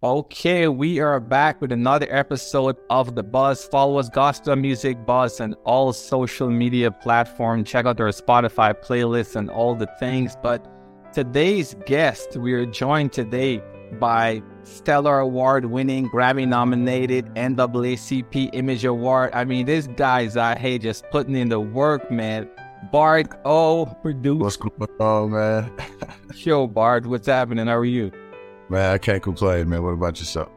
Okay, we are back with another episode of The Buzz. Follow us, Gospel Music Buzz, and all social media platforms. Check out our Spotify playlist and all the things. But today's guest, we are joined today by Stellar Award winning, Grammy nominated NAACP Image Award. I mean, this guy's out here just putting in the work, man. Bart Orr, producer. What's going on, man? Show Bart, what's happening? How are you? Man, I can't complain, man. What about yourself?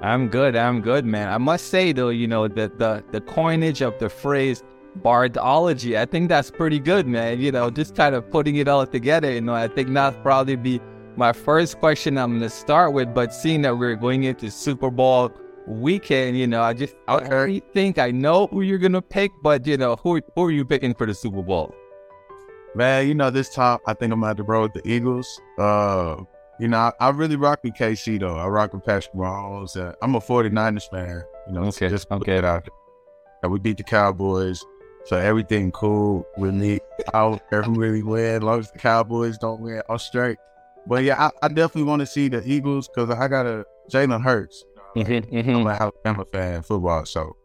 I'm good. I'm good, man. I must say though, you know, the the the coinage of the phrase Barthology, I think that's pretty good, man. You know, just kind of putting it all together. You know, I think that'll probably be my first question I'm gonna start with. But seeing that we're going into Super Bowl weekend, you know, I just I already think I know who you're gonna pick, but you know, who who are you picking for the Super Bowl? Man, you know, this time I think I'm gonna have to roll with the Eagles. Uh you know, I, I, really rock with KC though. I rock with Patrick Mahomes. Uh, I'm a 49ers fan. You know, okay, just okay. Out. And we beat the Cowboys, so everything cool with me. I don't care who really win, as long as the Cowboys don't win, I'm straight. But yeah, I, I definitely want to see the Eagles because I got a Jalen Hurts. Mm-hmm, mm-hmm. I'm a Alabama fan, football, so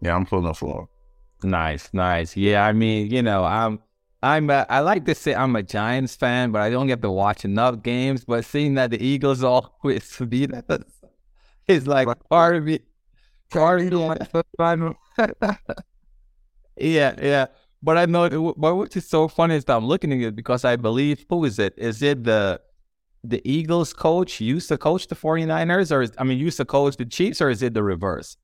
yeah, I'm pulling for him. Nice, nice. Yeah, I mean, you know, I'm I'm a, I like to say I'm a Giants fan, but I don't get to watch enough games. But seeing that the Eagles always beat us is like part of me. Part of me. yeah, yeah. But I know, but what is so funny is that I'm looking at it because I believe who is it? Is it the the Eagles coach used to coach the 49ers, or is, I mean, used to coach the Chiefs, or is it the reverse?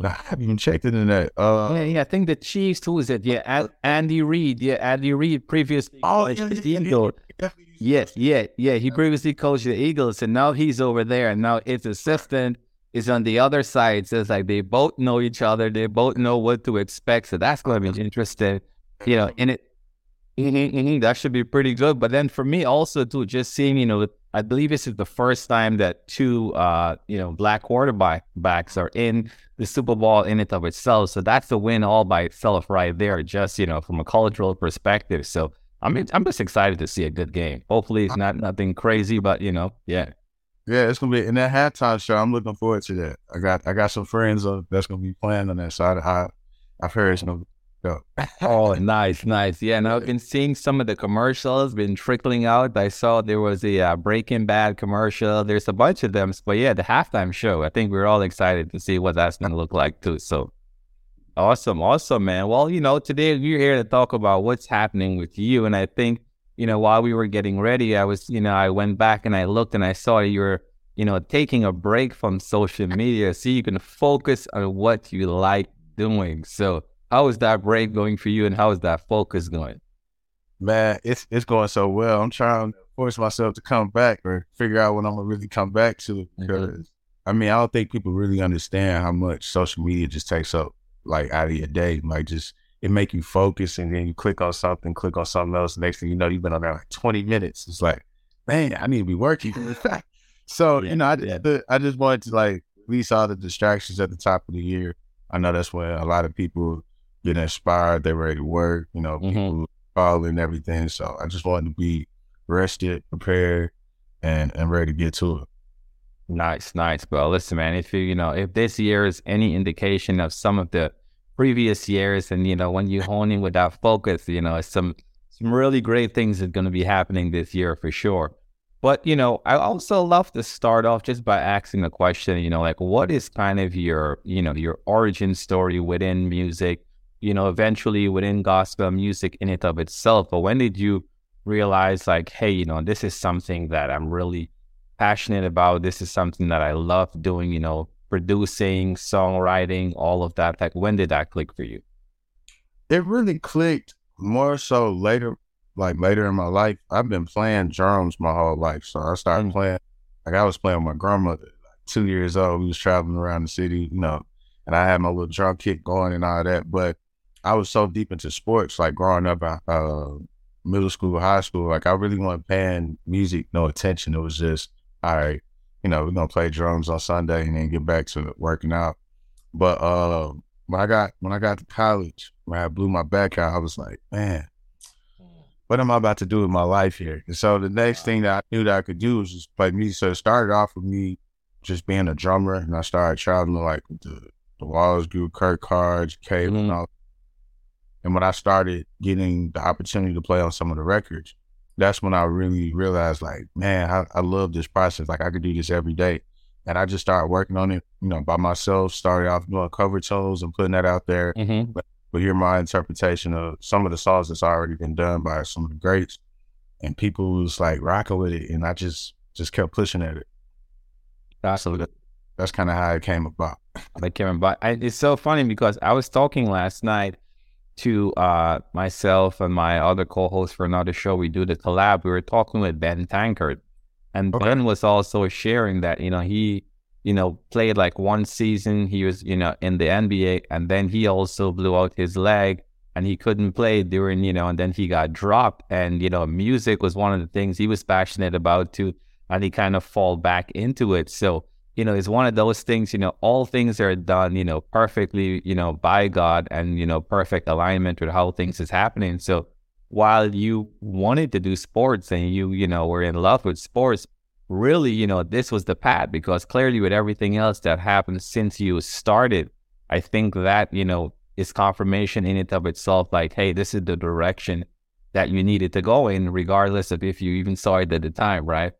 I haven't even checked into that. Uh, yeah, yeah, I think the Chiefs. Who is it? Yeah, Andy Reid. Yeah, Andy Reid previously. Oh, yeah, the Eagles. Yes, yeah, yeah. He previously coached the Eagles, and now he's over there, and now his assistant is on the other side. So it's like they both know each other. They both know what to expect. So that's going to be interesting. You know, and it Mm-hmm, mm-hmm. That should be pretty good. But then for me also too, just seeing, you know, I believe this is the first time that two, uh, you know, black quarterbacks are in the Super Bowl in and of itself. So that's a win all by itself right there, just, you know, from a cultural perspective. So I'm, I'm just excited to see a good game. Hopefully it's not nothing crazy, but, you know, yeah. Yeah, it's gonna be in that halftime show. I'm looking forward to that. I got I got some friends that's gonna be playing on that side. I I've heard gonna oh, nice, nice. Yeah, and I've been seeing some of the commercials been trickling out. I saw there was a uh, Breaking Bad commercial. There's a bunch of them. But yeah, the halftime show. I think we're all excited to see what that's gonna look like too. So awesome, awesome, man. Well, you know, today we're here to talk about what's happening with you, and I think you know while we were getting ready, I was, you know, I went back and I looked and I saw you were, you know, taking a break from social media so you can focus on what you like doing. So how is that break going for you, and how is that focus going? Man, it's it's going so well. I'm trying to force myself to come back or figure out when I'm gonna really come back to it because mm-hmm. I mean I don't think people really understand how much social media just takes up like out of your day. Like just it make you focus and then you click on something, click on something else. Next thing you know, you've been on there like 20 minutes. It's like, man, I need to be working. so yeah, you know, I, yeah. I just wanted to like release all the distractions at the top of the year. I know that's when a lot of people get inspired. They're ready to work. You know, mm-hmm. people everything. So I just wanted to be rested, prepared, and and ready to get to it. Nice, nice, bro. Listen, man. If you you know if this year is any indication of some of the previous years, and you know when you hone in with that focus, you know some some really great things are going to be happening this year for sure. But you know, I also love to start off just by asking a question. You know, like what is kind of your you know your origin story within music? You know, eventually within gospel music in it of itself. But when did you realize, like, hey, you know, this is something that I'm really passionate about. This is something that I love doing, you know, producing, songwriting, all of that. Like, when did that click for you? It really clicked more so later, like later in my life. I've been playing drums my whole life. So I started mm. playing, like, I was playing with my grandmother, like two years old. We was traveling around the city, you know, and I had my little drum kit going and all that. But I was so deep into sports, like growing up, uh, middle school, high school. Like I really wasn't paying music no attention. It was just, all right, you know, we're gonna play drums on Sunday and then get back to working out. But uh, when I got when I got to college, when I blew my back out, I was like, man, what am I about to do with my life here? And so the next thing that I knew that I could do was just play music. So it started off with me just being a drummer, and I started traveling like the the Walls Group, Kurt Cards, Cable, Mhm. and all. And when I started getting the opportunity to play on some of the records, that's when I really realized, like, man, I, I love this process. Like, I could do this every day. And I just started working on it, you know, by myself. Started off doing cover tones and putting that out there. Mm-hmm. But hear my interpretation of some of the songs that's already been done by some of the greats, and people was like rocking with it, and I just just kept pushing at it. So that, that's kind of how it came about. Like Kevin, but I, it's so funny because I was talking last night to uh, myself and my other co-host for another show. We do the collab. We were talking with Ben Tankard, and Okay. Ben was also sharing that you know he you know played like one season. He was you know in the NBA, and then he also blew out his leg. And he couldn't play during, you know, and then he got dropped. And, you know, music was one of the things he was passionate about too. And he kind of fall back into it. So, you know, it's one of those things, you know, all things are done, you know, perfectly, you know, by God and, you know, perfect alignment with how things is happening. So while you wanted to do sports and you, you know, were in love with sports, really, you know, this was the path because clearly with everything else that happened since you started, I think that, you know, is confirmation in and of itself, like, hey, this is the direction that you needed to go in, regardless of if you even saw it at the time, right?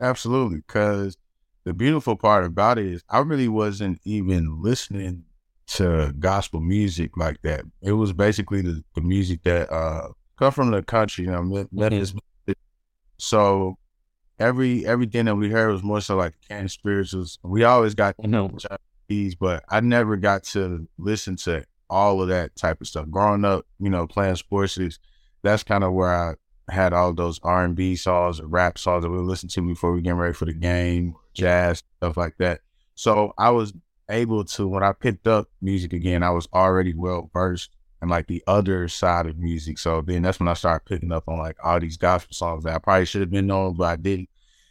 Absolutely, because the beautiful part about it is I really wasn't even listening to gospel music like that. It was basically the, the music that uh come from the country, you know, Memphis. So every everything that we heard was more so like canned spirituals. We always got these, but I never got to listen to all of that type of stuff. Growing up, you know, playing sports, is- that's kind of where I had all those R and B songs or rap songs that we would listen to before we get ready for the game, jazz stuff like that. So I was able to when I picked up music again, I was already well versed in like the other side of music. So then that's when I started picking up on like all these gospel songs that I probably should have been knowing, but I didn't.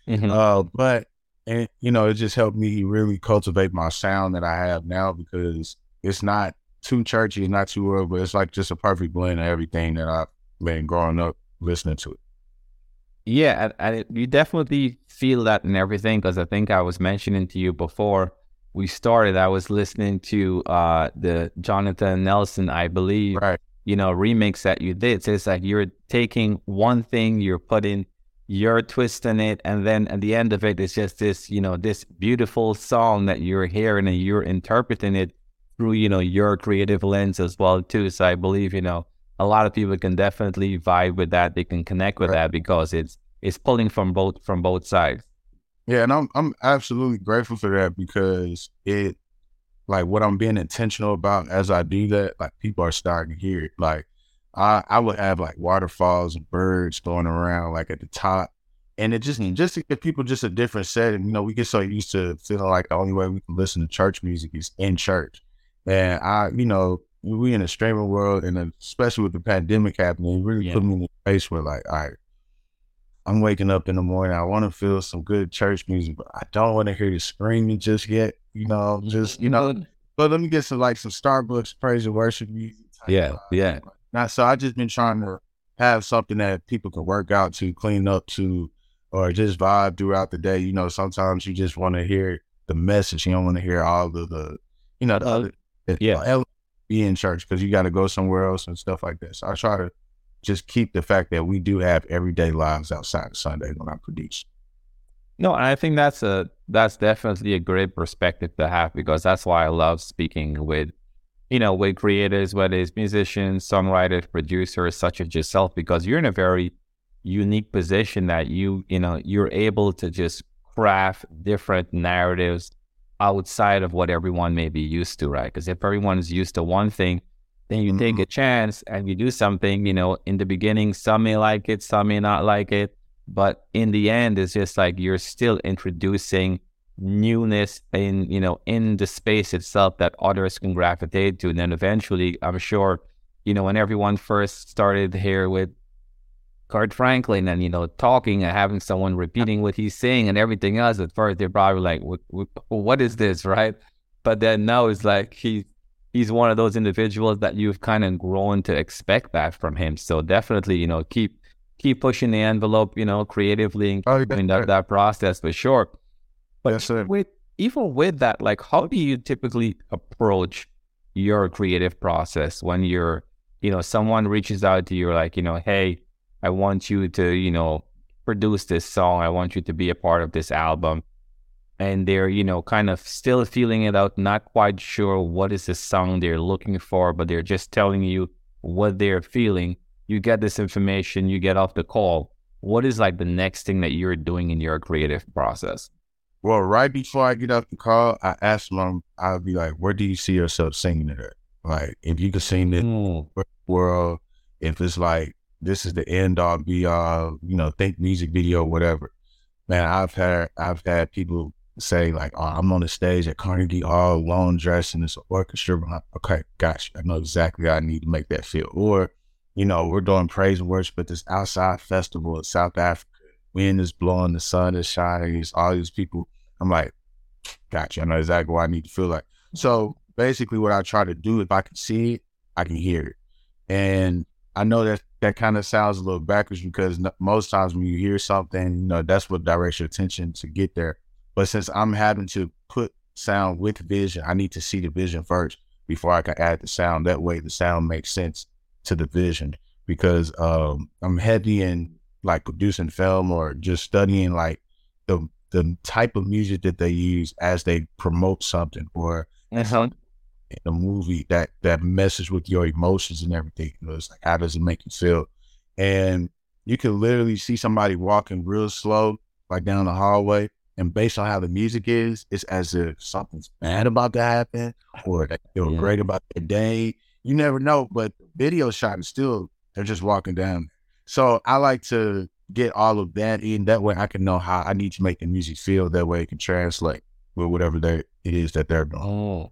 Mhm. Uh, but and you know, it just helped me really cultivate my sound that I have now because it's not too churchy, it's not too world, but it's like just a perfect blend of everything that I've been growing up listening to it. Yeah, and, and it, you definitely feel that in everything because I think I was mentioning to you before we started. I was listening to uh the Jonathan Nelson, I believe, Right. you know, remix that you did. So it's like you're taking one thing, you're putting your twist in it, and then at the end of it, it's just this, you know, this beautiful song that you're hearing and you're interpreting it through, you know, your creative lens as well too. So I believe, you know, a lot of people can definitely vibe with that. They can connect with Right. that because it's it's pulling from both from both sides. Yeah, and I'm I'm absolutely grateful for that because it like what I'm being intentional about as I do that, like people are starting to hear it. Like I I would have like waterfalls and birds going around like at the top. And it just hmm. just to give people just a different setting. You know, we get so used to feeling like the only way we can listen to church music is in church. And I, you know, we in a streaming world and especially with the pandemic happening, it really Yeah. put me in a place where like, all right, I'm waking up in the morning. I want to feel some good church music, but I don't want to hear the screaming just yet. You know, just you know. But let me get some like some Starbucks praise and worship music. Yeah, yeah. Now, so I just been trying to have something that people can work out to, clean up to, or just vibe throughout the day. You know, sometimes you just want to hear the message. You don't want to hear all of the, you know, the Uh, other, yeah. Be in church because you got to go somewhere else and stuff like that. So I try to just keep the fact that we do have everyday lives outside of Sunday when I produce. No, I think that's a that's definitely a great perspective to have because that's why I love speaking with, you know, with creators, whether it's musicians, songwriters, producers, such as yourself, because you're in a very unique position that you, you know, you're able to just craft different narratives outside of what everyone may be used to, right? Because if everyone is used to one thing, then you take mm-hmm. a chance and you do something, you know, in the beginning, some may like it, some may not like it. But in the end, it's just like you're still introducing newness in, you know, in the space itself that others can gravitate to. And then eventually, I'm sure, you know, when everyone first started here with Kirk Franklin and, you know, talking and having someone repeating what he's saying and everything else, at first they're probably like, what, what, what is this, right? But then now it's like he he's one of those individuals that you've kind of grown to expect that from him. So definitely, you know, keep keep pushing the envelope, you know, creatively and Oh, doing that, that process for sure. But Yes, with even with that, like how do you typically approach your creative process when you're, you know, someone reaches out to you like, you know, hey, I want you to, you know, produce this song. I want you to be a part of this album. And they're, you know, kind of still feeling it out, not quite sure what is the song they're looking for, but they're just telling you what they're feeling. You get this information, you get off the call. What is like the next thing that you're doing in your creative process? Well, right before I get off the call, I ask them, I'll be like, where do you see yourself singing it at? Like, if you could sing it mm. world, if it's like, this is the end all be all, you know, think music video, whatever. Man, I've had I've had people say like, oh, I'm on the stage at Carnegie Hall, long dress, and it's an orchestra. Okay, gosh, I know exactly how I need to make that feel. Or, you know, we're doing praise and worship at this outside festival in South Africa. Wind is blowing, the sun is shining. It's all these people. I'm like, gotcha. I know exactly what I need to feel like. So basically, what I try to do, if I can see it, I can hear it. And I know that that kind of sounds a little backwards because most times when you hear something, you know, that's what directs your attention to get there. But since I'm having to put sound with vision, I need to see the vision first before I can add the sound. That way, the sound makes sense to the vision because um, I'm heavy in like producing film or just studying like the the type of music that they use as they promote something or uh-huh in a movie that that messes with your emotions and everything. You know, it's like how does it make you feel? And you can literally see somebody walking real slow, like down the hallway, and based on how the music is, it's as if something's bad about to happen or they feel yeah. great about the day. You never know, but video shot is still they're just walking down. So I like to get all of that in. That way I can know how I need to make the music feel. That way it can translate with whatever they, it is that they're doing. Oh,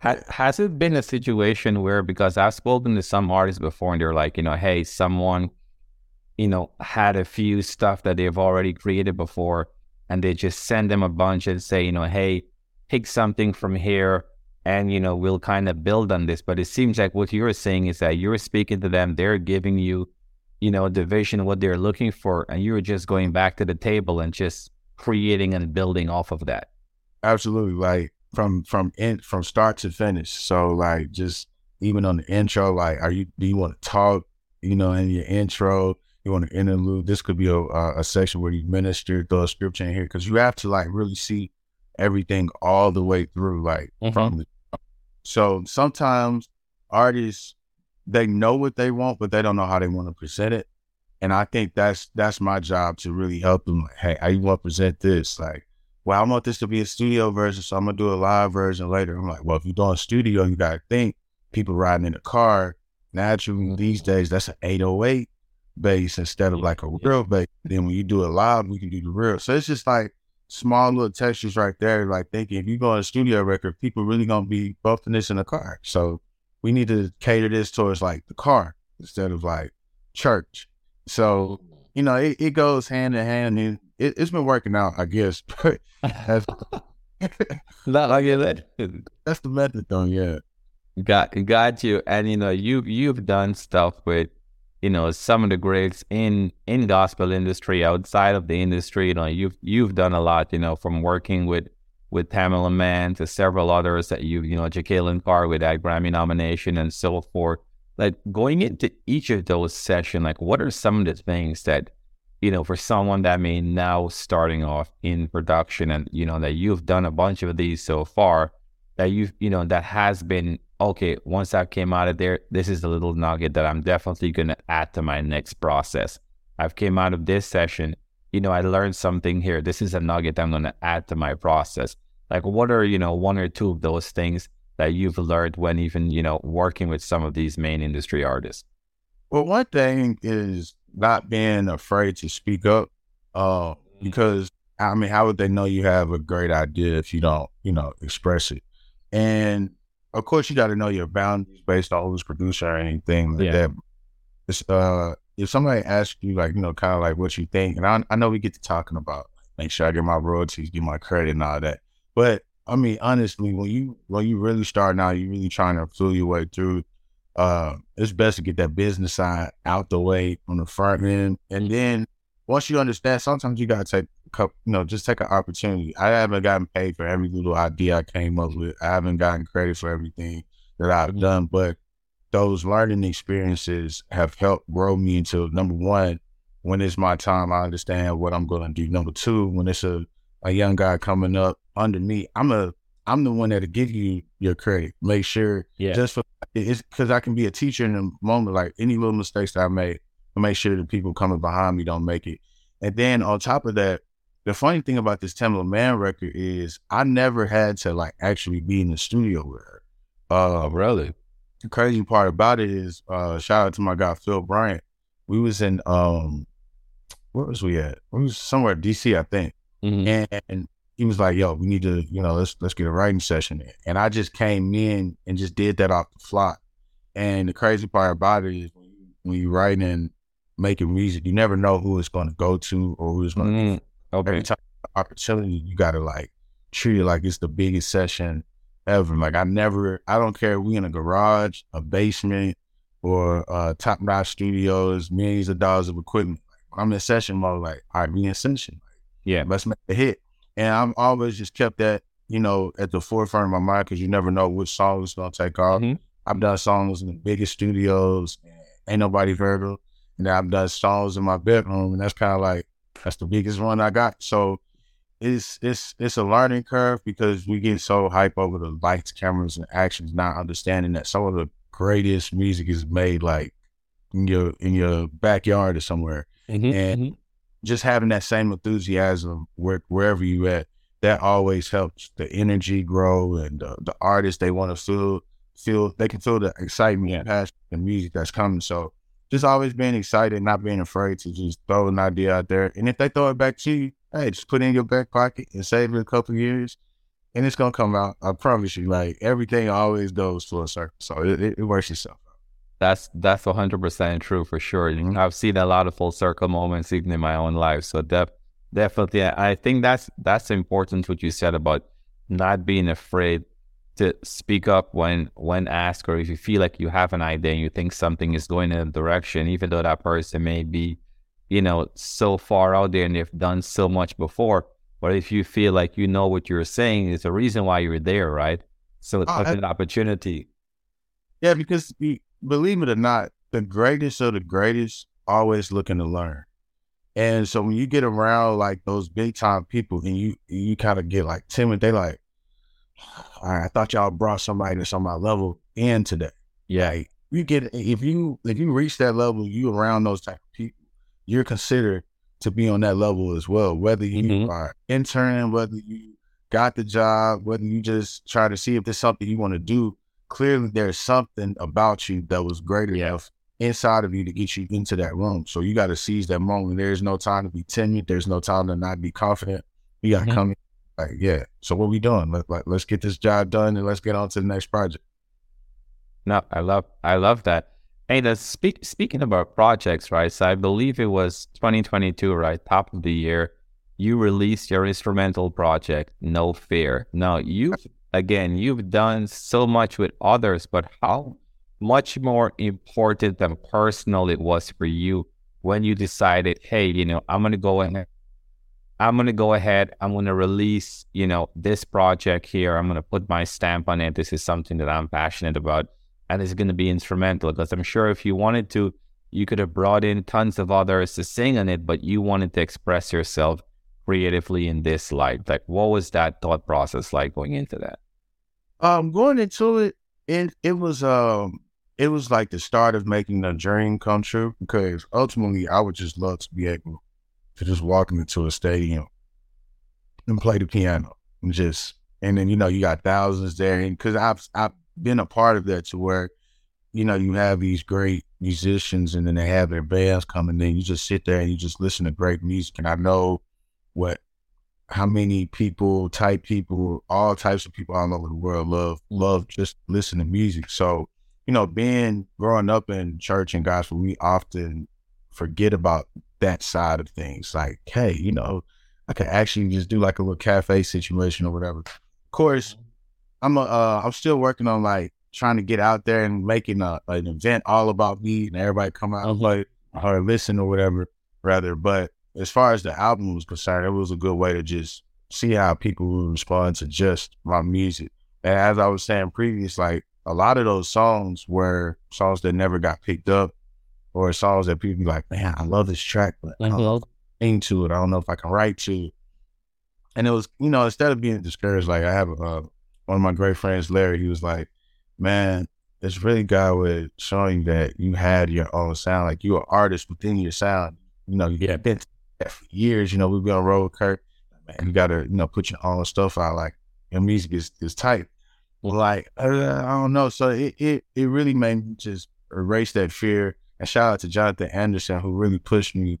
has it been a situation where, because I've spoken to some artists before and they're like, you know, hey, someone, you know, had a few stuff that they've already created before and they just send them a bunch and say, you know, hey, pick something from here and, you know, we'll kind of build on this. But it seems like what you're saying is that you're speaking to them, they're giving you, you know, the vision, what they're looking for, and you're just going back to the table and just creating and building off of that. Absolutely. Like, from from in from start to finish. So like just even on the intro, like are you do you want to talk? You know, in your intro, you want to interlude. This could be a a section where you minister, throw a scripture in here because you have to like really see everything all the way through, like mm-hmm. from the. So sometimes artists they know what they want, but they don't know how they want to present it. And I think that's that's my job to really help them. Like, hey, how you want to present this? Like, well, I want this to be a studio version, so I'm gonna do a live version later. I'm like, well, if you're doing studio, you gotta think people riding in the car. Naturally, these days, that's an 808 bass instead of like a real bass. Then when you do it live, we can do the real. So it's just like small little textures right there. Like thinking if you go on a studio record, people really gonna be bumping this in the car. So we need to cater this towards like the car instead of like church. So mm. you know, it, it goes hand in hand. And it, has been working out, I guess. that's, Not like that. That's the method, though. Yeah. Got got you, and you know you you've done stuff with you know some of the greats in in gospel industry outside of the industry. You know you've you've done a lot. You know from working with with Tamela Mann to several others that you you know Jekalyn Carr with that Grammy nomination and so forth. Like going into each of those sessions, like what are some of the things that you know, for someone that may now starting off in production and, you know, that you've done a bunch of these so far, that you've, you know, that has been, okay, once I came out of there, this is a little nugget that I'm definitely going to add to my next process. I've came out of this session, you know, I learned something here. This is a nugget I'm going to add to my process. Like, what are, you know, one or two of those things that you've learned when even, you know, working with some of these main industry artists? Well, one thing is not being afraid to speak up. Uh, mm-hmm. because I mean, how would they know you have a great idea if you don't, you know, express it? And of course, you got to know your boundaries based on who's producer or anything like yeah. that. It's, uh, if somebody asks you, like, you know, kind of like what you think, and I, I know we get to talking about make sure I get my royalties, get my credit, and all that. But I mean, honestly, when you when you really start now, you're really trying to feel your way through uh, it's best to get that business side out the way on the front end. And then once you understand, sometimes you gotta take a couple, you know, just take an opportunity. I haven't gotten paid for every little idea I came up with. I haven't gotten credit for everything that I've Mhm. done, but those learning experiences have helped grow me into number one, when it's my time, I understand what I'm gonna do. Number two, when it's a, a young guy coming up under me, I'm a I'm the one that'll give you your credit. Make sure Yeah. just for it's because I can be a teacher in a moment, like any little mistakes that I made, I make sure the people coming behind me don't make it. And then on top of that, the funny thing about this Tamela Mann record is I never had to like actually be in the studio with her. Uh, Oh, really? the crazy part about it is, uh, shout out to my guy Phil Bryant. We was in um, where was we at? We was somewhere in DC, I think Mhm. and he was like, "Yo, we need to, you know, let's let's get a writing session in." And I just came in and just did that off the fly. And the crazy part about it is when you, when you writing and making music, you never know who it's going to go to or who's going to. Mhm. Okay. Every time opportunity, you got to like treat it like it's the biggest session ever. Like I never, I don't care if we in a garage, a basement, or uh, top notch studios, millions of dollars of equipment. I'm in session mode. Like, all right, we in session Yeah. let's make a hit. And I'm always just kept that, you know, at the forefront of my mind because you never know which song is gonna take off. Mhm. I've done songs in the biggest studios, ain't nobody heard them. And I've done songs in my bedroom, and that's kind of like that's the biggest one I got. So it's it's it's a learning curve because we get so hype over the lights, cameras, and actions, not understanding that some of the greatest music is made like in your in your backyard or somewhere Mhm. And- Mhm. Just having that same enthusiasm where, wherever you at, that always helps the energy grow and uh, the artists they want to feel feel they can feel the excitement and passion and music that's coming. So just always being excited, not being afraid to just throw an idea out there. And if they throw it back to you, hey, just put it in your back pocket and save it a couple years, and it's gonna come out. I promise you. Like everything always goes full circle, so it, it, it works itself. That's that's one hundred percent true for sure. Mhm. I've seen a lot of full circle moments even in my own life. So def- definitely, I think that's that's important what you said about not being afraid to speak up when when asked, or if you feel like you have an idea and you think something is going in a direction, even though that person may be, you know, so far out there and they've done so much before. But if you feel like you know what you're saying, it's a reason why you're there, right? So it's Oh, an opportunity. Yeah, because be, believe it or not, the greatest of the greatest always looking to learn. And so when you get around like those big time people and you you kind of get like timid, they like, all right, I thought y'all brought somebody that's on my level in today. Yeah. Like you get if you if you reach that level, you around those type of people, you're considered to be on that level as well. Whether you Mhm. are interning, whether you got the job, whether you just try to see if there's something you want to do, clearly there's something about you that was greater Yeah. enough inside of you to get you into that room. So you got to seize that moment. There's no time to be timid. There's no time to not be confident. You got to Mhm. come in like, yeah. So what we doing? Let, like, let's get this job done and let's get on to the next project. No, I love I love that. Hey, that's speak speaking about projects, right? So I believe it was 2022, right? Top of the year. You released your instrumental project, No Fear. Now you again, you've done so much with others, but how much more important and personal it was for you when you decided, hey, you know, I'm gonna go ahead I'm gonna go ahead. I'm gonna release, you know, this project here. I'm gonna put my stamp on it. This is something that I'm passionate about, and it's gonna be instrumental. Because I'm sure if you wanted to, you could have brought in tons of others to sing on it, but you wanted to express yourself creatively in this light. Like, what was that thought process like going into that? Um, going into it, it it was um it was like the start of making a dream come true because ultimately I would just love to be able to just walk into a stadium and play the piano and just and then you know you got thousands there and because I've I've been a part of that to where you know you have these great musicians and then they have their bands coming in you just sit there and you just listen to great music and I know what how many people, type people, all types of people all over the world love love just listen to music. So, you know, being growing up in church and gospel, we often forget about that side of things. Like, hey, you know, I could actually just do like a little cafe situation or whatever. Of course, I'm a, uh, I'm still working on like trying to get out there and making a, an event all about me and everybody come out and play or listen or whatever rather. But as far as the album was concerned, it was a good way to just see how people would respond to just my music. And as I was saying previous, like a lot of those songs were songs that never got picked up or songs that people be like, man, I love this track, but I don't sing to it. I don't know if I can write to it. And it was, you know, instead of being discouraged, like I have uh, one of my great friends, Larry, he was like, man, it's really God with showing that you had your own sound. Like you're an artist within your sound. You know, you been that for years. You know, we've been on road with Kirk. Man, you gotta, you know, put your own stuff out. Like your music is is tight. Well, like uh, I don't know. So it, it it really made me just erase that fear. And shout out to Jonathan Anderson who really pushed me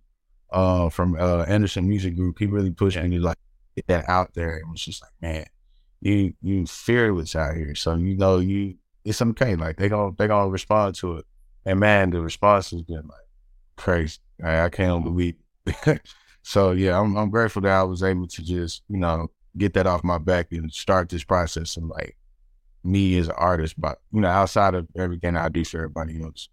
uh, from uh, Anderson Music Group. He really pushed me to like get that out there. It was just like, man, you you fearless out here. So you know you it's okay. Like they gonna they gonna respond to it. And man, the response has been like crazy. I, I can't believe it. so yeah, I'm I'm grateful that I was able to just, you know, get that off my back and start this process of like me as an artist, but you know, outside of everything I do for everybody else.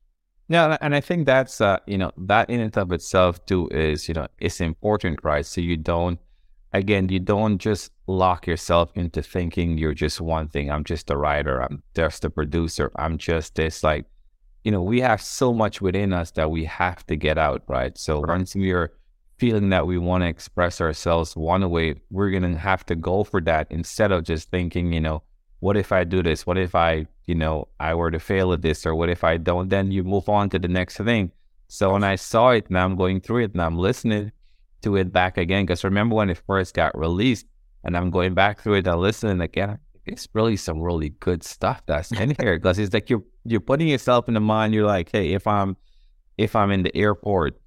Yeah, and I think that's uh, you know, that in and of itself too is, you know, it's important, right? So you don't again, you don't just lock yourself into thinking you're just one thing. I'm just a writer. I'm just a producer. I'm just this. Like, you know, we have so much within us that we have to get out, right? So right. once we're feeling that we want to express ourselves one way, we're going to have to go for that instead of just thinking, you know, what if I do this? What if I, you know, I were to fail at this? Or what if I don't? Then you move on to the next thing. So when I saw it, now I'm going through it and I'm listening to it back again. Because remember when it first got released, and I'm going back through it and listening again. It's really some really good stuff that's in here because it's like you're you're putting yourself in the mind. You're like, hey, if I'm if I'm in the airport,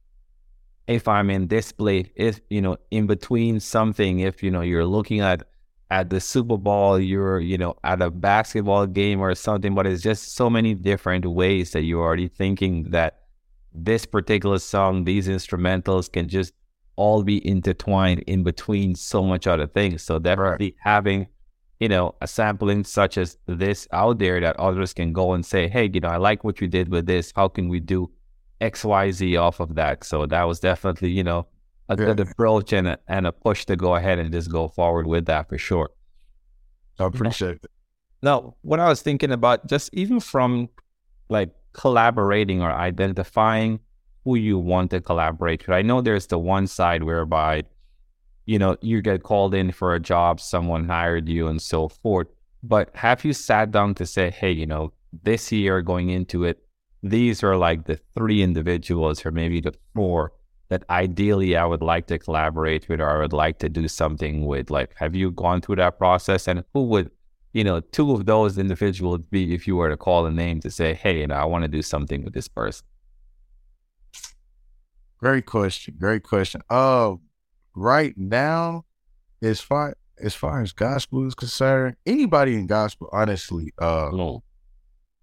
if I'm in this place, if you know, in between something, if you know, you're looking at at the Super Bowl, you're you know at a basketball game or something, but it's just so many different ways that you're already thinking that this particular song, these instrumentals can just all be intertwined in between so much other things. So definitely right. having, you know, a sampling such as this out there that others can go and say, hey, you know, I like what you did with this. How can we do X, Y, Z off of that? So that was definitely, you know, a yeah. good approach and a, and a push to go ahead and just go forward with that for sure. I appreciate it. Now, what I was thinking about, just even from like collaborating or identifying who you want to collaborate with. I know there's the one side whereby, you know, you get called in for a job, someone hired you, and so forth. But have you sat down to say, hey, you know, this year going into it, these are like the three individuals or maybe the four that ideally I would like to collaborate with or I would like to do something with? Like, have you gone through that process? And who would, you know, two of those individuals be if you were to call a name to say, hey, you know, I want to do something with this person? Great question. Great question. Uh, right now, as far as far as gospel is concerned, anybody in gospel, honestly, uh, no.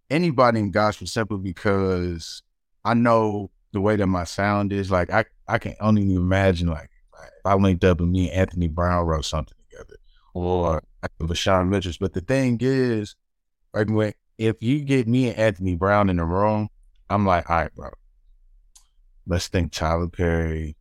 Anybody in gospel, simply because I know the way that my sound is. Like I, I can only imagine like if I linked up and me and Anthony Brown wrote something together, or LaShawn Mitchell. But the thing is, like when if you get me and Anthony Brown in the room, I'm like, all right, bro, let's think Tyler Perry.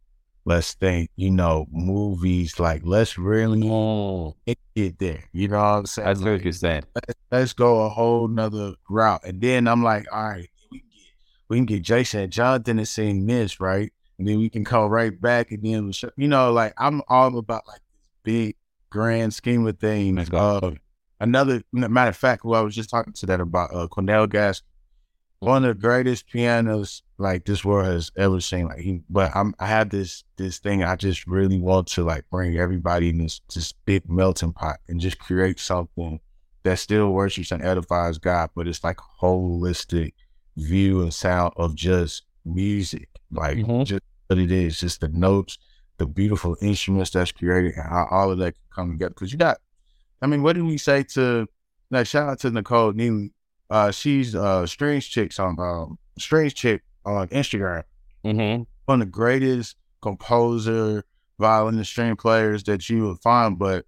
Let's think, you know, movies. Like, let's really oh. get there. You know what I'm saying? That's what you're saying. Let's, let's go a whole nother route. And then I'm like, all right, we can get, we can get Jason and Jonathan to sing this, right? And then we can come right back and then, you know, like I'm all about like this big grand scheme of things. Uh, another matter of fact, who I was just talking to that about uh, Cornell Gas, one of the greatest pianos like this world has ever seen. Like he, but I'm I have this this thing. I just really want to like bring everybody in this this big melting pot and just create something that still worships and edifies God, but it's like holistic view and sound of just music, like mm-hmm. just what it is, just the notes, the beautiful instruments that's created, and how all of that can come together. Because you got, I mean, what did we say to? Like, shout out to Nicole Neely. Uh, she's uh Strange Chicks on um Strange Chick on Instagram. Mm-hmm. One of the greatest composer, violin and string players that you would find. But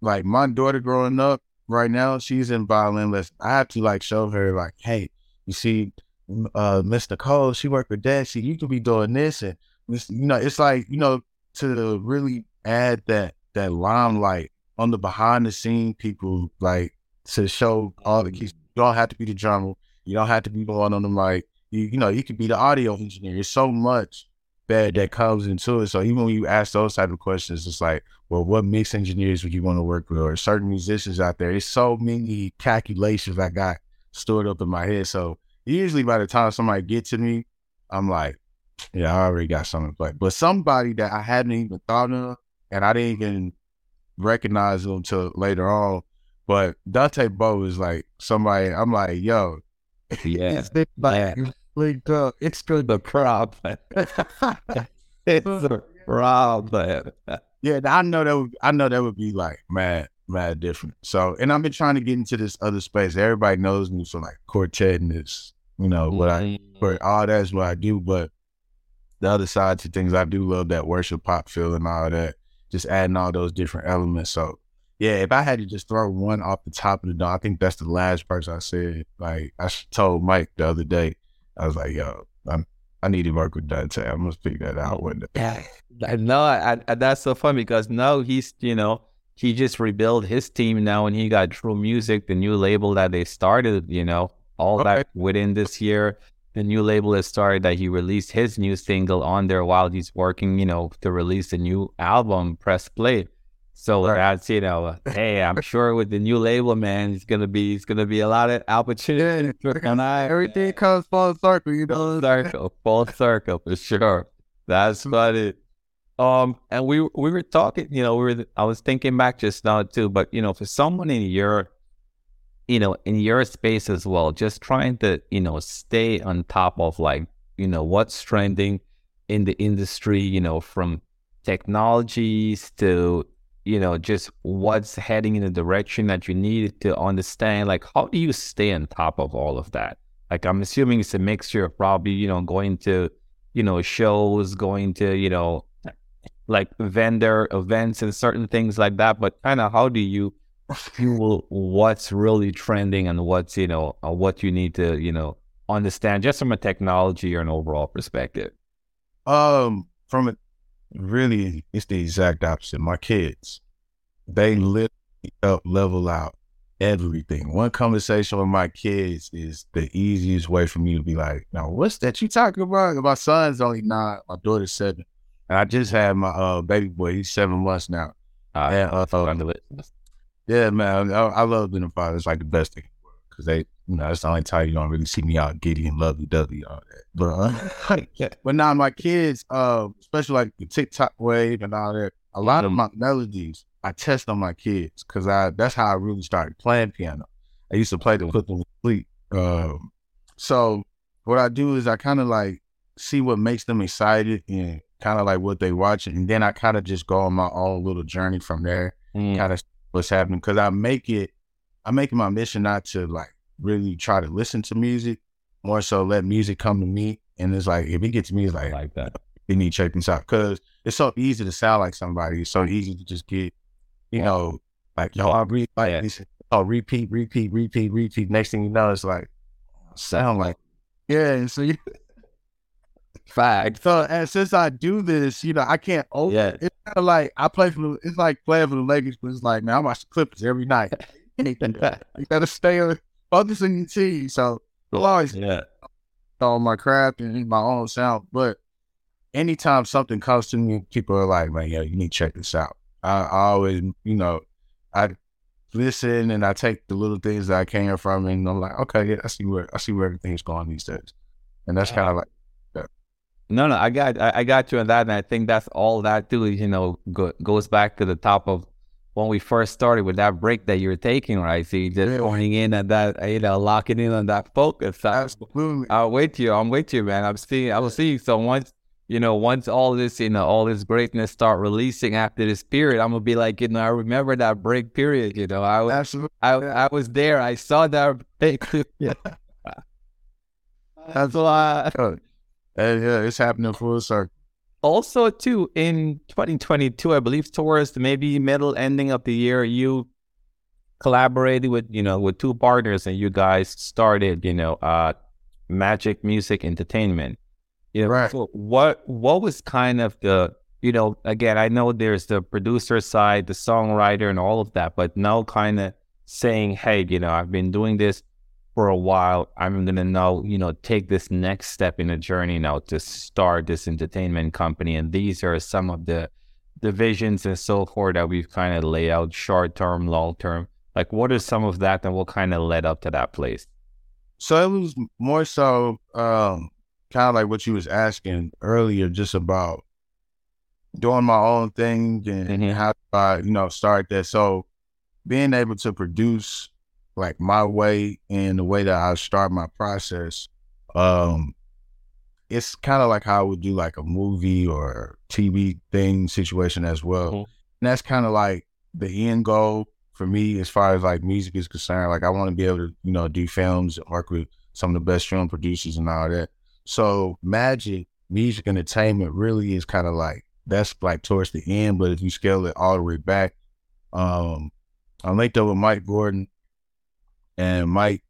like my daughter growing up right now, she's in violin lessons. I have to like show her like, hey, you see, uh, Miss Nicole, she worked with Dad. See, you could be doing this and It's, you know, it's like you know to really add that that limelight on the behind the scene people, like to show all the keys. You don't have to be the drummer. You don't have to be going on the mic. You, you know, you could be the audio engineer. There's so much that that comes into it. So even when you ask those type of questions, it's like, well, what mix engineers would you want to work with, or certain musicians out there? There's so many calculations I got stored up in my head. So usually by the time somebody get to me, I'm like, yeah, I already got something. But somebody that I hadn't even thought of, and I didn't even recognize them until later on. But Dante Bowe is like somebody. I'm like, yo, Yeah. it's like, like uh, it's good. the problem. it's the problem. Yeah, I know that. Would, I know that would be like mad, mad different. So, and I've been trying to get into this other space. Everybody knows me for like quartet and this, you know, what I, for all that's what I do. But the other side to things, I do love that worship pop feel and all that. Just adding all those different elements. So, yeah, if I had to just throw one off the top of the dome, I think that's the last person I said. Like I told Mike the other day, I was like, yo, I'm, I need to work with Dante. I'm gonna figure that out one day. Yeah, I know. I, I, that's so funny because now he's, you know, he just rebuilt his team now and he got True Music, the new label that they started, you know, all Okay. that within this year. The new label has started that he released his new single on there while he's working, you know, to release a new album, Press Play. So Right. that's, you know, hey, I'm sure with the new label, man, it's gonna be it's gonna be a lot of opportunity for and I Everything comes full circle, you know. full circle, full circle for sure. That's funny. Um, and we we were talking, you know, we were I was thinking back just now too, but you know, for someone in your, you know, in your space as well, just trying to, you know, stay on top of like, you know, what's trending in the industry, you know, from technologies to, you know, just what's heading in the direction that you need to understand. Like, how do you stay on top of all of that? Like, I'm assuming it's a mixture of probably, you know, going to, you know, shows, going to, you know, like vendor events and certain things like that. But kind of how do you fuel what's really trending and what's, you know, uh, what you need to, you know, understand just from a technology or an overall perspective? Um, from it, really, it's the exact opposite. My kids, they literally up level out everything. One conversation with my kids is the easiest way for me to be like, "Now, what's that you talking about?" My son's only nine, my daughter's seven, and I just had my uh baby boy. He's seven months now. Uh, And, uh. Yeah, man, I, I love being a father. It's like the best thing because they, you know, it's the only time you don't really see me out giddy and lovey dovey all that. But uh, but now my kids, uh, especially like the TikTok wave and all that, a lot of Mhm. my melodies I test on my kids because I that's how I really started playing piano. I used to play to put them to sleep. Um, so what I do is I kind of like see what makes them excited and kind of like what they watching, and then I kind of just go on my own little journey from there Mm, kind of what's happening because I make it, I make it my mission not to like really try to listen to music, more so let music come to me. And it's like if it gets me, it's I like like that. you need to check this out because it's so easy to sound like somebody. It's so easy to just get, you know, like yo, I read like Yeah. this. Oh, repeat, repeat, repeat, repeat. Next thing you know, it's like sound like yeah. And so you, Fact. so and since I do this, you know, I can't. Oh, Yeah. it's kind of like I play for the. It's like playing for the Lakers, but it's like man, I watch the Clippers every night. You gotta stay on on your team. So oh, always yeah. on my craft and my own sound. But anytime something comes to me, people are like, man, yo, you need to check this out. I, I always, you know, I listen and I take the little things that I can from and I'm like, okay, yeah, I see where I see where everything's going these days. And that's kind of like No, no, I got, I, I got you on that, and I think that's all that too. You know, go, goes back to the top of when we first started with that break that you were taking, right? So you just Yeah. going in and that, you know, locking in on that focus. I, absolutely I'll wait to you. I'm with you, man. I'm seeing, I will see. So once, you know, once all this, you know, all this greatness start releasing after this period, I'm gonna be like, you know, I remember that break period. You know, I was, absolutely I, I was there. I saw that. break. yeah. That's why. And yeah, it's happening full circle. Also too in 2022 i believe towards the maybe middle ending of the year you collaborated with you know with two partners and you guys started you know uh magic music entertainment You know, Right. so what what was kind of the you know again I know there's the producer side, the songwriter, and all of that, but now kind of saying, hey, you know, I've been doing this for a while. I'm gonna now you know take this next step in the journey now to start this entertainment company, and these are some of the divisions and so forth that we've kind of laid out short term, long term. Like, what are some of that, and what kind of led up to that place? So it was more so um, kind of like what you was asking earlier, just about doing my own thing and Mhm. how I, you know, start that. So being able to produce like my way and the way that I start my process, um, it's kind of like how I would do like a movie or TV thing situation as well. Mhm. And that's kind of like the end goal for me as far as like music is concerned. Like I want to be able to, you know, do films and work with some of the best film producers and all that. So magic, music entertainment really is kind of like that's like towards the end, but if you scale it all the way back, um, I linked up with Mike Gordon and Mike,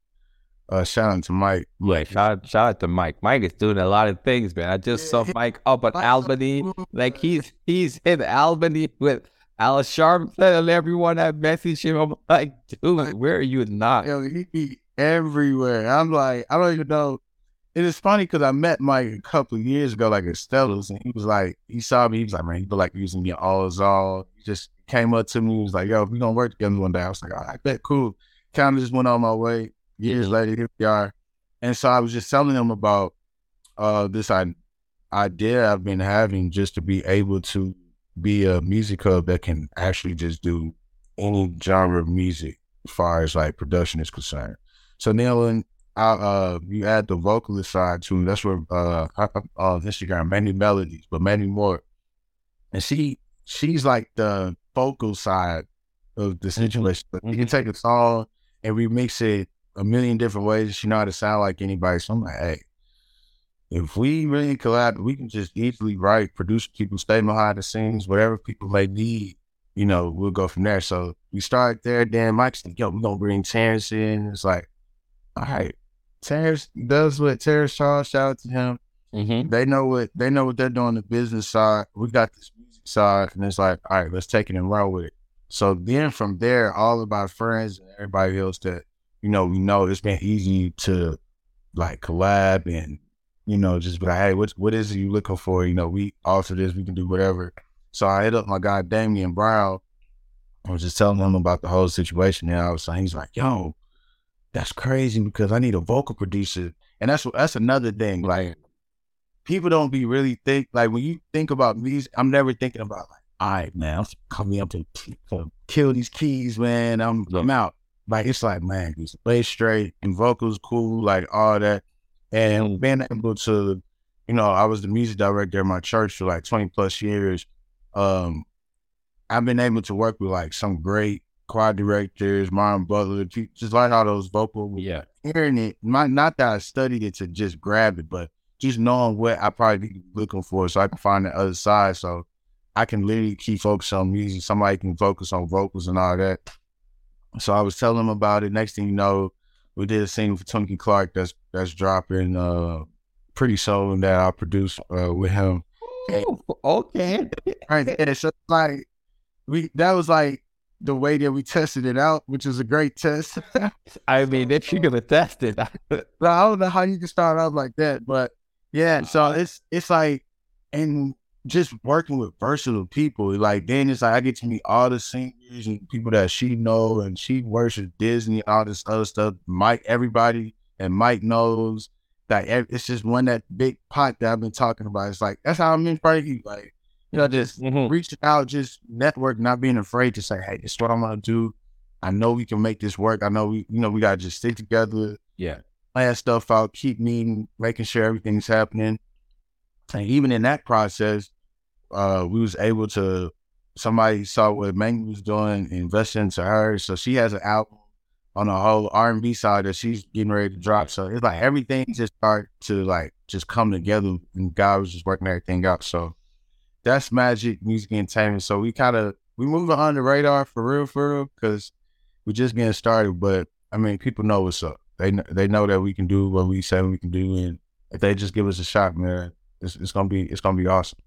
uh, shout out to Mike. Yeah, shout, shout out to Mike. Mike is doing a lot of things, man. I just saw Mike up at Albany. Like he's he's in Albany with Al Sharpton and everyone that messaged him. I'm like, dude, where are you not? Yo, he be everywhere. I'm like, I don't even know. It is funny because I met Mike a couple of years ago, like at Stellars, and he was like, he saw me, he was like, man, you feel like using me all is all. He just came up to me, he was like, yo, we gonna work together one day. I was like, all right, bet, cool. Kind of just went on my way. Years later, here we are. And so I was just telling them about uh this I- idea I've been having just to be able to be a music hub that can actually just do any genre of music as far as like production is concerned. So now when I, uh, you add the vocalist side to that's where uh, I- uh Instagram many melodies, but many more. And she she's like the vocal side of the situation. But You can take a song and we mix it a million different ways. She know how to sound like anybody. So I'm like, hey, if we really collab, we can just easily write, produce people, stay behind the scenes, whatever people may need. You know, we'll go from there. So we start there. Then Mike's like, yo, we're gonna bring Terrence in. It's like, all right, Terrence does what Terrence Charles. Shout out to him. Mm-hmm. They know what they know what they're doing the business side. We got this music side, and it's like, all right, let's take it and run with it. So then from there, all of my friends and everybody else that you know we know, it's been easy to like collab and you know just be like, hey, what what is it you looking for? You know, we offer this, we can do whatever. So I hit up my guy Damian Brown. I was just telling him about the whole situation, and I was saying, he's like, yo, that's crazy because I need a vocal producer, and that's that's another thing, like people don't be really think like when you think about music, I'm never thinking about like, all right, man, I'm coming up to, kill these keys, man. I'm I'm out. Like it's like, man, these bass straight and vocals cool, like all that. And being able to, you know, I was the music director at my church for like 20 plus years. Um, I've been able to work with like some great choir directors, Martin Butler, just like all those vocal Yeah. hearing it, not, not that I studied it to just grab it, but just knowing what I probably be looking for so I can find the other side. So I can literally keep focused on music. Somebody can focus on vocals and all that. So I was telling him about it. Next thing you know, we did a single for Twinkie Clark that's that's dropping uh pretty soon that I produced uh, with him. Ooh, okay. Right. Yeah, so like we that was like the way that we tested it out, which is a great test. I mean, if you're gonna test it, I don't know how you can start out like that, but yeah. So it's it's like, and just working with versatile people. Like then it's like I get to meet all the singers and people that she know, and she works with Disney, all this other stuff. Mike, everybody, and Mike knows that it's just one that big pot that I've been talking about. It's like that's how I'm in Frankie. Like you know, just Mhm. reaching out, just network, not being afraid to say, "Hey, this is what I'm gonna do." I know we can make this work. I know we, you know, we gotta just stick together yeah. plan stuff out, keep meeting, making sure everything's happening. And even in that process, uh, we was able to somebody saw what Mangy was doing, invest into her. So she has an album on the whole R and B side that she's getting ready to drop. So it's like everything just start to like just come together and God was just working everything out. So that's magic music entertainment. So we kind of we moving on the radar for real, for real, because we're just getting started. But I mean, people know what's up. They they know that we can do what we say we can do, and if they just give us a shot, man, it's, it's gonna be it's gonna be awesome.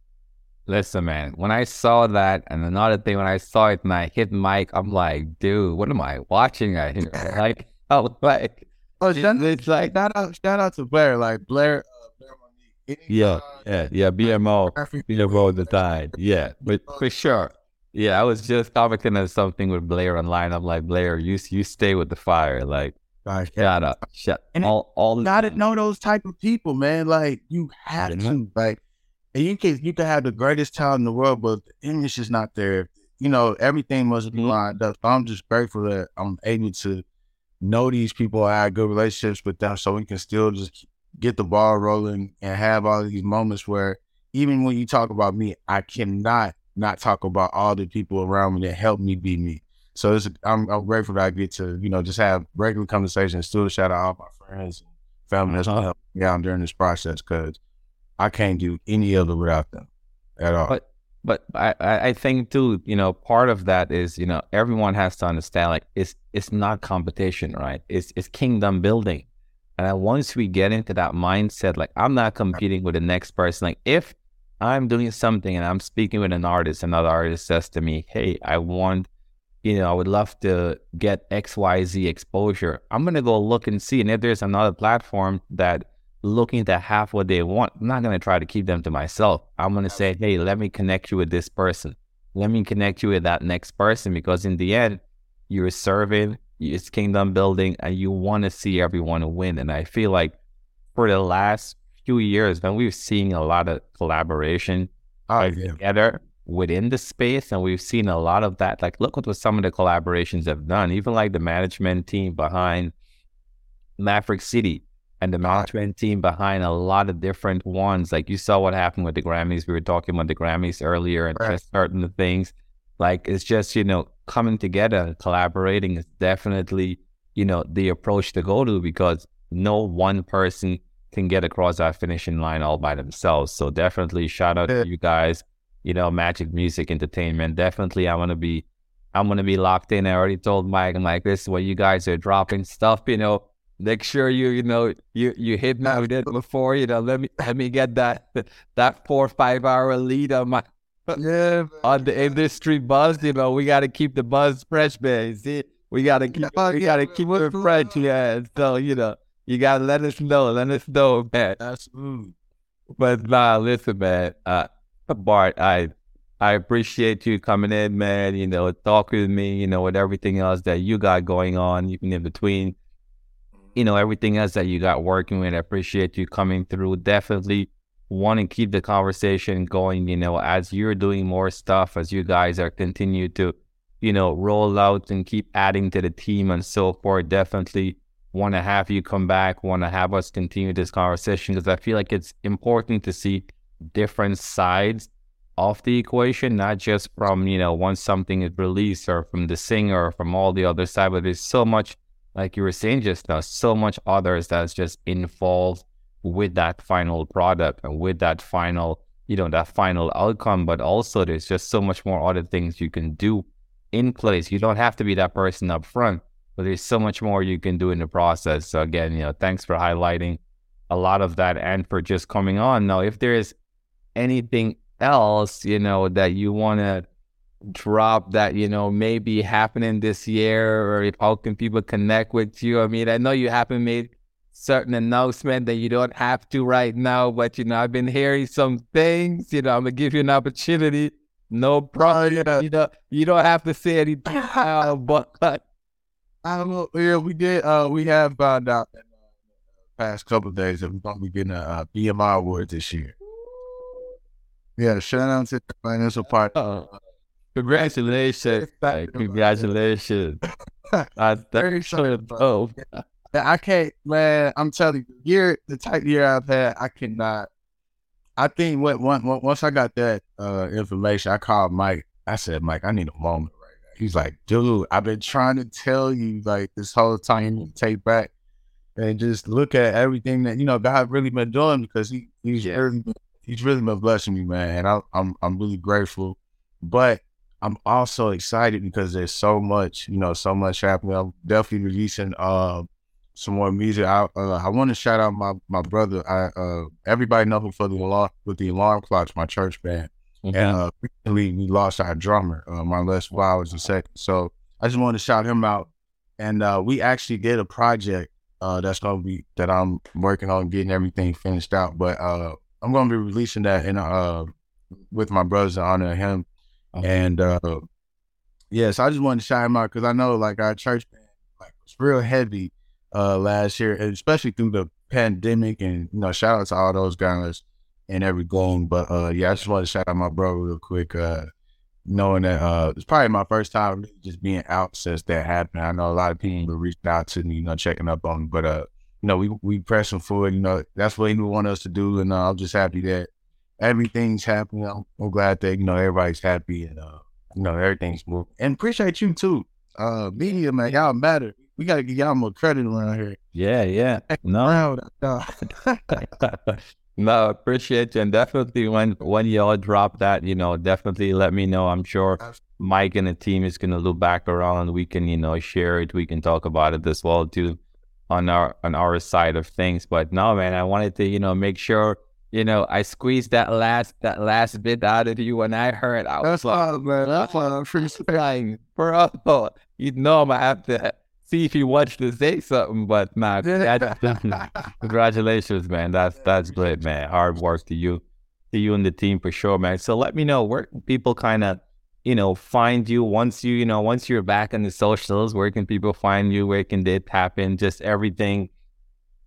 Listen, man, when I saw that, and another thing, when I saw it and I hit Mike, I'm like, dude, what am I watching I hear? Like, oh, like, oh, it's like shout out, shout out to Blair, like Blair, uh, Blair Monique. Yeah, yeah, yeah, BMO, BMO the time, yeah, but for sure. Yeah, I was just commenting on something with Blair online. I'm like, Blair, you you stay with the fire, like. Gosh, shout out, shout and all, all. Gotta know those type of people, man. Like you have to, like and you can you can have the greatest talent in the world, but the image is not there. You know, everything must be mm-hmm. lined up. So I'm just grateful that I'm able to know these people, I have good relationships with them, so we can still just get the ball rolling and have all these moments where even when you talk about me, I cannot not talk about all the people around me that helped me be me. So I'm, I'm, grateful that I get to, you know, just have regular conversations, still shout out all my friends and family that's uh-huh. helped me out during this process because I can't do any of it without them at all. But but I, I think too, you know, part of that is, you know, everyone has to understand like it's it's not competition, right? It's it's kingdom building. And once we get into that mindset, like I'm not competing with the next person. Like if I'm doing something and I'm speaking with an artist, another artist says to me, Hey, I want, you know, I would love to get XYZ exposure. I'm gonna go look and see. And if there's another platform that looking to have what they want, I'm not going to try to keep them to myself. I'm going to say, hey, let me connect you with this person. Let me connect you with that next person because in the end, you're serving, it's kingdom building, and you want to see everyone win. And I feel like for the last few years, when we've seen a lot of collaboration oh, uh, yeah. together within the space, and we've seen a lot of that. Like, look what some of the collaborations have done, even like the management team behind Maverick City and the management team behind a lot of different ones. Like you saw what happened with the Grammys. We were talking about the Grammys earlier and right. just certain things. Like it's just, you know, coming together, collaborating is definitely, you know, the approach to go to because no one person can get across that finishing line all by themselves. So definitely shout out to you guys, you know, Magic Music Entertainment. Definitely I'm gonna be I'm gonna be locked in. I already told Mike, I'm like, this is where you guys are dropping stuff, you know make sure you you know you you hit me with it before you know let me let me get that that four or five hour lead on my yeah on the industry buzz you know we got to keep the buzz fresh man. See we got to keep we got to keep it fresh yeah. So you know you got to let us know let us know man. Absolutely. but nah listen man uh Bart I I appreciate you coming in man you know talking with me you know with everything else that you got going on even in between you know, everything else that you got working with. I appreciate you coming through. Definitely want to keep the conversation going, you know, as you're doing more stuff, as you guys are continue to, you know, roll out and keep adding to the team and so forth. Definitely want to have you come back, want to have us continue this conversation because I feel like it's important to see different sides of the equation, not just from, you know, once something is released or from the singer or from all the other side, but there's so much like you were saying just now, so much others that's just involved with that final product and with that final, you know, that final outcome. But also there's just so much more other things you can do in place. You don't have to be that person up front, but there's so much more you can do in the process. So again, you know, thanks for highlighting a lot of that and for just coming on. Now, if there's anything else, you know, that you want to drop that you know may be happening this year or if, how can people connect with you? I mean i know you haven't made certain announcement that you don't have to right now but you know i've been hearing some things you know i'm gonna give you an opportunity. No problem. Yeah. you know you don't have to say anything uh, but i don't know. Yeah we did uh we have found out in the past couple days that we're gonna be getting a uh, bmi award this year. Yeah shout out to the financial part uh, Congratulations. Congratulations. That's very dope. I can't, man. I'm telling you, year the type year I've had, I cannot. I think what once I got that uh, information, I called Mike. I said, Mike, I need a moment right now. He's like, dude, I've been trying to tell you like this whole time to take back and just look at everything that you know God really been doing because he he's yeah. really he's really been blessing me, man. And I, I'm I'm really grateful. But I'm also excited because there's so much, you know, so much happening. I'm definitely releasing uh, some more music. I uh, I want to shout out my my brother. I uh everybody knows him for the alarm with the alarm clocks, my church band. Mhm. And uh, recently we lost our drummer, uh, Marles Flowers, the second. So I just wanted to shout him out. And uh, we actually did a project uh, that's gonna be that I'm working on getting everything finished out. But uh, I'm gonna be releasing that in uh with my brothers in honor of him. Okay. And uh, yeah, so I just wanted to shout him out because I know like our church like was real heavy uh last year, and especially through the pandemic. And you know, shout out to all those guys and everything. But uh, yeah, I just want to shout out my brother real quick. Uh, knowing that uh, it's probably my first time just being out since that happened. I know a lot of people reached out to me, you know, checking up on me, but uh, you know, we we pressing forward. You know, that's what he want us to do, and uh, I'm just happy that everything's happening. I'm, I'm glad that you know everybody's happy and uh, you know everything's moving. And appreciate you too, uh, media man. Y'all matter. We gotta give y'all more credit around here. Yeah, yeah. No, uh, no, appreciate you. And definitely when when y'all drop that, you know, definitely let me know. I'm sure Mike and the team is gonna look back around. We can, you know, share it. We can talk about it as well too on our on our side of things. But no, man, I wanted to, you know, make sure, you know, I squeezed that last that last bit out of you when I heard I was That's like, all, man. That's all I'm flying, bro. You know I'm gonna have to see if you watch to say something, but nah, that, congratulations, man. That's that's great, man. Hard work to you, to you and the team for sure, man. So let me know where people kind of, you know, find you once you, you know, once you're back on the socials. Where can people find you? Where can they tap in? Just everything,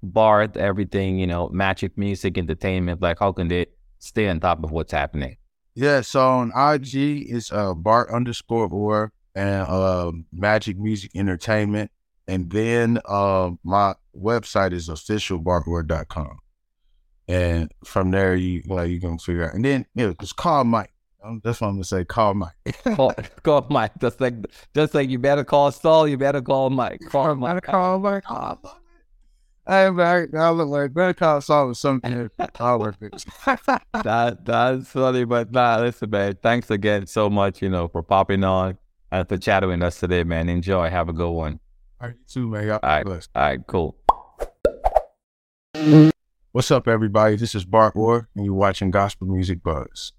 Bart, everything, you know, magic music, entertainment. Like, how can they stay on top of what's happening? Yeah, so on IG is uh Bart underscore Orr and uh Magic Music Entertainment. And then uh my website is officialbartorr.com. And from there you like you can figure out and then yeah, just call Mike. Um, That's what I'm gonna say. Call Mike. call, call Mike. Just like, just like you better call Saul, you better call Mike. Call Mike. call Mike. Oh, Hey man, I look like better call Saul or something. I'll work it. that that's funny, but nah, listen, man. Thanks again so much, you know, for popping on and for chatting with us today, man. Enjoy. Have a good one. All right, you too, man. All right. All right, cool. What's up, everybody? This is Bart Orr, and you're watching Gospel Music Buzz.